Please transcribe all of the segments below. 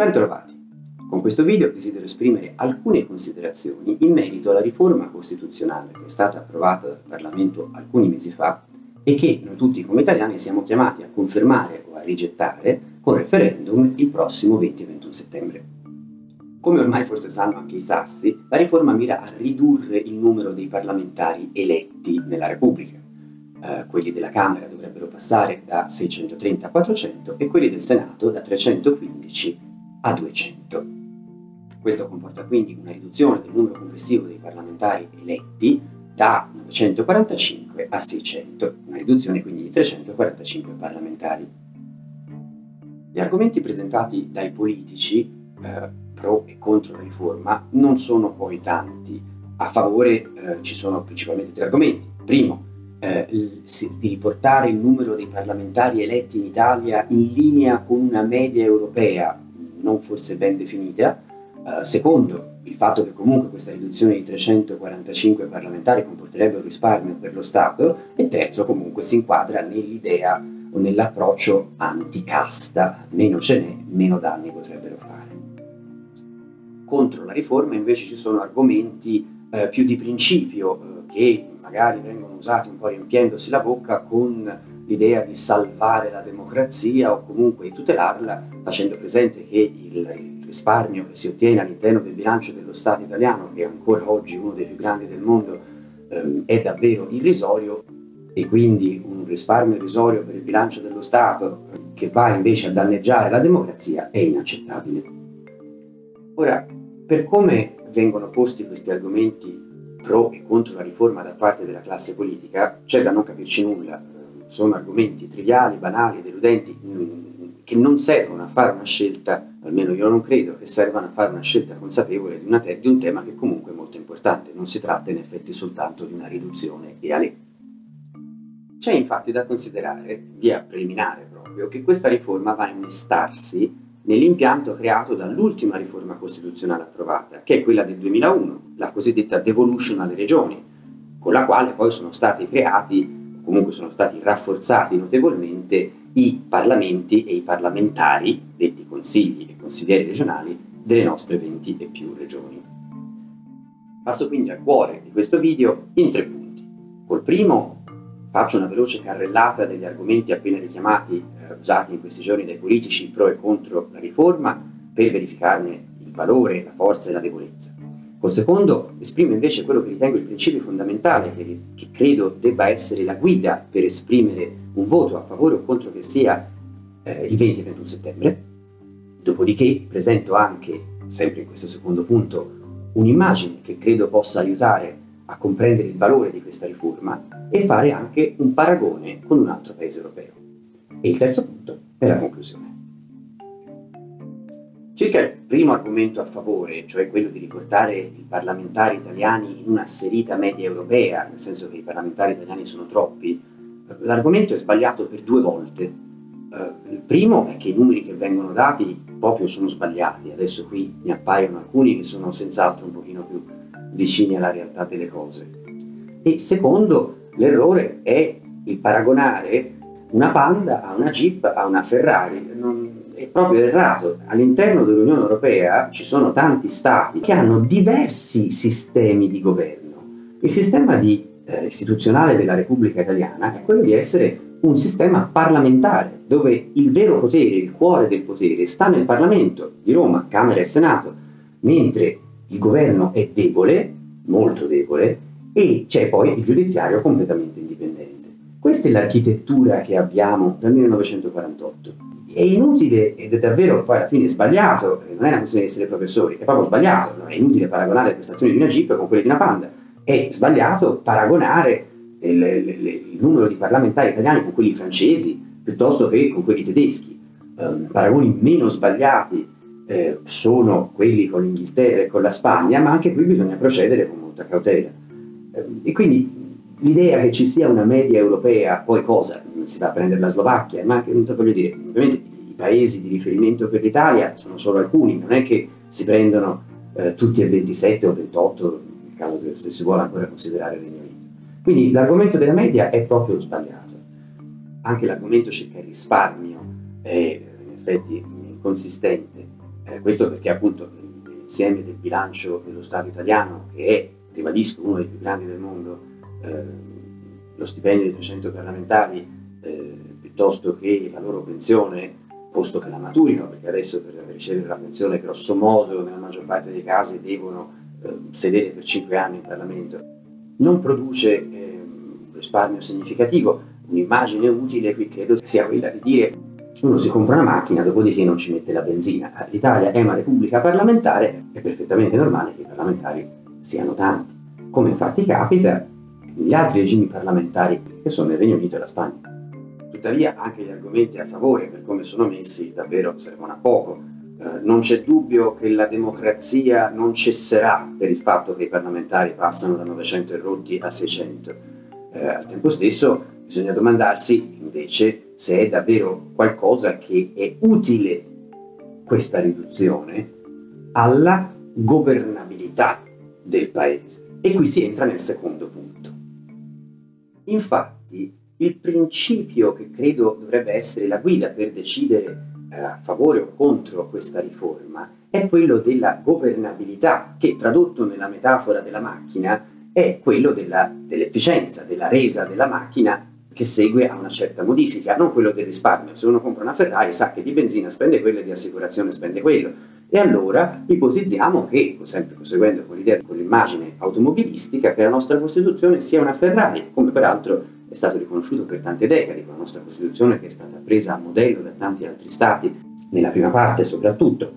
Bentrovati! Con questo video desidero esprimere alcune considerazioni in merito alla riforma costituzionale che è stata approvata dal Parlamento alcuni mesi fa e che noi tutti come italiani siamo chiamati a confermare o a rigettare con referendum il prossimo 20 21 settembre. Come ormai forse sanno anche i sassi, la riforma mira a ridurre il numero dei parlamentari eletti nella Repubblica. Eh, quelli della Camera dovrebbero passare da 630 a 400 e quelli del Senato da 315 a 200. Questo comporta quindi una riduzione del numero complessivo dei parlamentari eletti da 945 a 600, una riduzione quindi di 345 parlamentari. Gli argomenti presentati dai politici eh, pro e contro la riforma non sono poi tanti. A favore eh, ci sono principalmente tre argomenti. Primo, eh, di riportare il numero dei parlamentari eletti in Italia in linea con una media europea, non forse ben definita. Uh, secondo, il fatto che comunque questa riduzione di 345 parlamentari comporterebbe un risparmio per lo Stato. E terzo, comunque si inquadra nell'idea o nell'approccio anticasta, meno ce n'è, meno danni potrebbero fare. Contro la riforma invece ci sono argomenti eh, più di principio eh, che magari vengono usati un po' riempiendosi la bocca con l'idea di salvare la democrazia o comunque di tutelarla, facendo presente che il, risparmio che si ottiene all'interno del bilancio dello Stato italiano, che è ancora oggi uno dei più grandi del mondo, ehm, è davvero irrisorio e quindi un risparmio irrisorio per il bilancio dello Stato che va invece a danneggiare la democrazia è inaccettabile. Ora, per come vengono posti questi argomenti pro e contro la riforma da parte della classe politica, c'è da non capirci nulla sono argomenti triviali, banali, deludenti, che non servono a fare una scelta, almeno io non credo che servano a fare una scelta consapevole di, una te- di un tema che comunque è molto importante, non si tratta in effetti soltanto di una riduzione e ale. C'è infatti da considerare, via preliminare proprio, che questa riforma va a innestarsi nell'impianto creato dall'ultima riforma costituzionale approvata, che è quella del 2001, la cosiddetta devolution alle regioni, con la quale poi sono stati creati comunque sono stati rafforzati notevolmente i parlamenti e i parlamentari, detti consigli e consiglieri regionali, delle nostre 20 e più regioni. Passo quindi al cuore di questo video in tre punti. Col primo faccio una veloce carrellata degli argomenti appena richiamati, usati in questi giorni dai politici pro e contro la riforma, per verificarne il valore, la forza e la debolezza. Col secondo esprime invece quello che ritengo il principio fondamentale, che, che credo debba essere la guida per esprimere un voto a favore o contro che sia eh, il 20 e 21 settembre. Dopodiché presento anche, sempre in questo secondo punto, un'immagine che credo possa aiutare a comprendere il valore di questa riforma e fare anche un paragone con un altro paese europeo. E il terzo punto è la conclusione. Circa il primo argomento a favore, cioè quello di riportare i parlamentari italiani in una serita media europea, nel senso che i parlamentari italiani sono troppi, l'argomento è sbagliato per due volte. Uh, il primo è che i numeri che vengono dati proprio sono sbagliati, adesso qui ne appaiono alcuni che sono senz'altro un pochino più vicini alla realtà delle cose. E secondo, l'errore è il paragonare una Panda a una Jeep a una Ferrari. Non, è proprio errato. All'interno dell'Unione Europea ci sono tanti stati che hanno diversi sistemi di governo. Il sistema di, eh, istituzionale della Repubblica Italiana è quello di essere un sistema parlamentare, dove il vero potere, il cuore del potere, sta nel Parlamento di Roma, Camera e Senato, mentre il governo è debole, molto debole, e c'è poi il giudiziario completamente indipendente. Questa è l'architettura che abbiamo dal 1948 è inutile ed è davvero poi alla fine sbagliato, non è una questione di essere professori, è proprio sbagliato, non è inutile paragonare le prestazioni di una Jeep con quelle di una Panda, è sbagliato paragonare il, il, il numero di parlamentari italiani con quelli francesi piuttosto che con quelli tedeschi. Um, paragoni meno sbagliati eh, sono quelli con l'Inghilterra e con la Spagna, ma anche qui bisogna procedere con molta cautela. Eh, e quindi l'idea che ci sia una media europea, poi cosa? Si va a prendere la Slovacchia, ma anche, voglio dire, ovviamente i paesi di riferimento per l'Italia sono solo alcuni, non è che si prendono eh, tutti e 27 o 28, nel caso che si vuole ancora considerare il Regno Unito. Quindi l'argomento della media è proprio sbagliato. Anche l'argomento circa il risparmio è in effetti inconsistente. Eh, questo perché appunto l'insieme del bilancio dello Stato italiano, che è, ribadisco, uno dei più grandi del mondo, lo stipendio di 300 parlamentari, eh, piuttosto che la loro pensione, posto che la maturino, perché adesso per ricevere la pensione grosso modo nella maggior parte dei casi devono eh, sedere per 5 anni in Parlamento, non produce eh, risparmio significativo. Un'immagine utile qui credo sia quella di dire uno si compra una macchina, dopodiché non ci mette la benzina. L'Italia è una repubblica parlamentare, è perfettamente normale che i parlamentari siano tanti, come infatti capita negli altri regimi parlamentari che sono il Regno Unito e la Spagna. Tuttavia anche gli argomenti a favore, per come sono messi, davvero servono a poco. Eh, non c'è dubbio che la democrazia non cesserà per il fatto che i parlamentari passano da 900 rotti a 600. Eh, al tempo stesso bisogna domandarsi invece se è davvero qualcosa che è utile questa riduzione alla governabilità del paese. E qui si entra nel secondo punto. Infatti, il principio che credo dovrebbe essere la guida per decidere eh, a favore o contro questa riforma è quello della governabilità, che tradotto nella metafora della macchina è quello della, dell'efficienza, della resa della macchina che segue a una certa modifica, non quello del risparmio. Se uno compra una Ferrari sa che di benzina spende quello e di assicurazione spende quello. E allora ipotizziamo che, sempre proseguendo con l'idea, con l'immagine automobilistica, che la nostra Costituzione sia una Ferrari, come peraltro è stato riconosciuto per tante decadi con la nostra Costituzione che è stata presa a modello da tanti altri stati, nella prima parte soprattutto.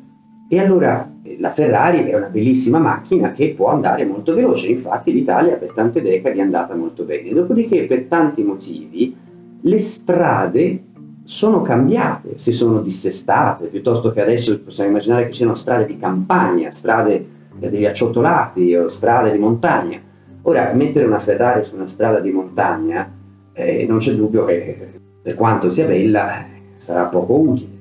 E allora eh, la Ferrari è una bellissima macchina che può andare molto veloce, infatti l'Italia per tante decadi è andata molto bene. Dopodiché per tanti motivi le strade sono cambiate, si sono dissestate, piuttosto che adesso possiamo immaginare che siano strade di campagna, strade degli acciottolati o strade di montagna. Ora, mettere una Ferrari su una strada di montagna eh, non c'è dubbio che per quanto sia bella sarà poco utile.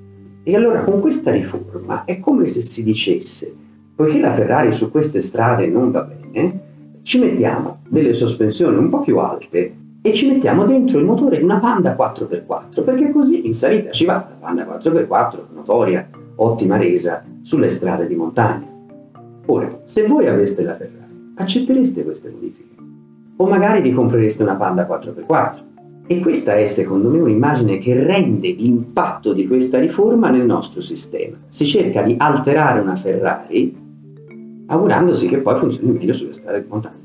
E allora con questa riforma è come se si dicesse, poiché la Ferrari su queste strade non va bene, ci mettiamo delle sospensioni un po' più alte e ci mettiamo dentro il motore di una Panda 4x4, perché così in salita ci va la Panda 4x4, notoria, ottima resa, sulle strade di montagna. Ora, se voi aveste la Ferrari, accettereste queste modifiche? O magari vi comprereste una Panda 4x4? E questa è secondo me un'immagine che rende l'impatto di questa riforma nel nostro sistema. Si cerca di alterare una Ferrari augurandosi che poi funzioni meglio sulle strade di montagna.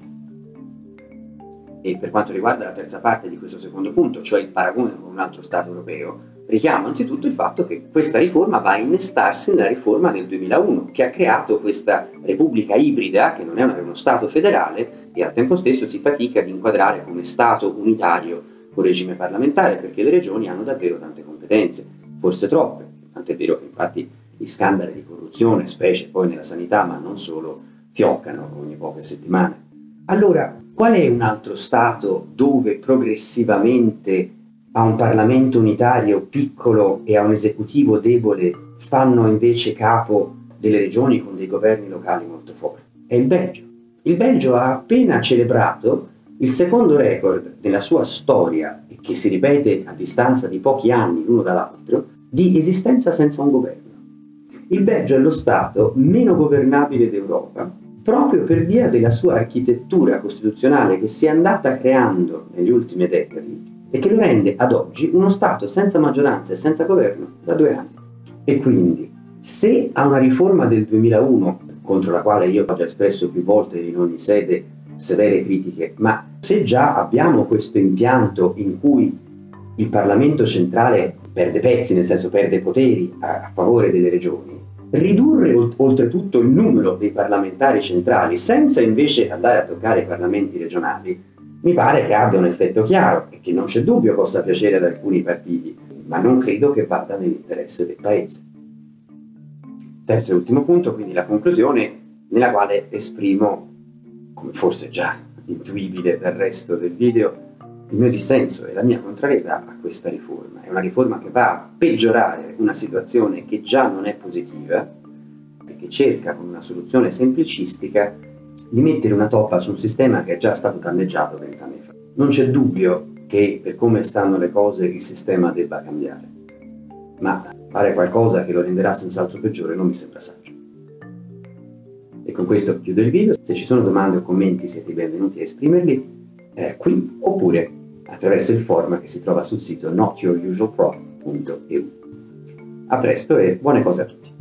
E per quanto riguarda la terza parte di questo secondo punto, cioè il paragone con un altro Stato europeo, richiamo anzitutto il fatto che questa riforma va a innestarsi nella riforma del 2001, che ha creato questa repubblica ibrida, che non è uno Stato federale, e al tempo stesso si fatica ad inquadrare come Stato unitario un regime parlamentare perché le regioni hanno davvero tante competenze, forse troppe, tant'è vero che infatti gli scandali di corruzione, specie poi nella sanità, ma non solo, fioccano ogni poche settimane. Allora, qual è un altro Stato dove progressivamente a un Parlamento unitario piccolo e a un esecutivo debole fanno invece capo delle regioni con dei governi locali molto forti? È il Belgio. Il Belgio ha appena celebrato il secondo record nella sua storia, che si ripete a distanza di pochi anni l'uno dall'altro, di esistenza senza un governo. Il Belgio è lo Stato meno governabile d'Europa proprio per via della sua architettura costituzionale che si è andata creando negli ultimi decadi e che lo rende ad oggi uno Stato senza maggioranza e senza governo da due anni. E quindi, se a una riforma del 2001, contro la quale io ho già espresso più volte in ogni sede severe critiche, ma se già abbiamo questo impianto in cui il Parlamento centrale perde pezzi, nel senso perde poteri a, a favore delle regioni, ridurre oltretutto il numero dei parlamentari centrali senza invece andare a toccare i parlamenti regionali, mi pare che abbia un effetto chiaro e che non c'è dubbio possa piacere ad alcuni partiti, ma non credo che vada nell'interesse del Paese. Terzo e ultimo punto, quindi la conclusione nella quale esprimo come forse già intuibile dal resto del video, il mio dissenso e la mia contrarietà a questa riforma. È una riforma che va a peggiorare una situazione che già non è positiva e che cerca con una soluzione semplicistica di mettere una toppa su un sistema che è già stato danneggiato vent'anni fa. Non c'è dubbio che per come stanno le cose il sistema debba cambiare, ma fare qualcosa che lo renderà senz'altro peggiore non mi sembra saggio. E con questo chiudo il video. Se ci sono domande o commenti siete benvenuti a esprimerli eh, qui oppure attraverso il form che si trova sul sito notyourusualprof.eu. A presto e buone cose a tutti!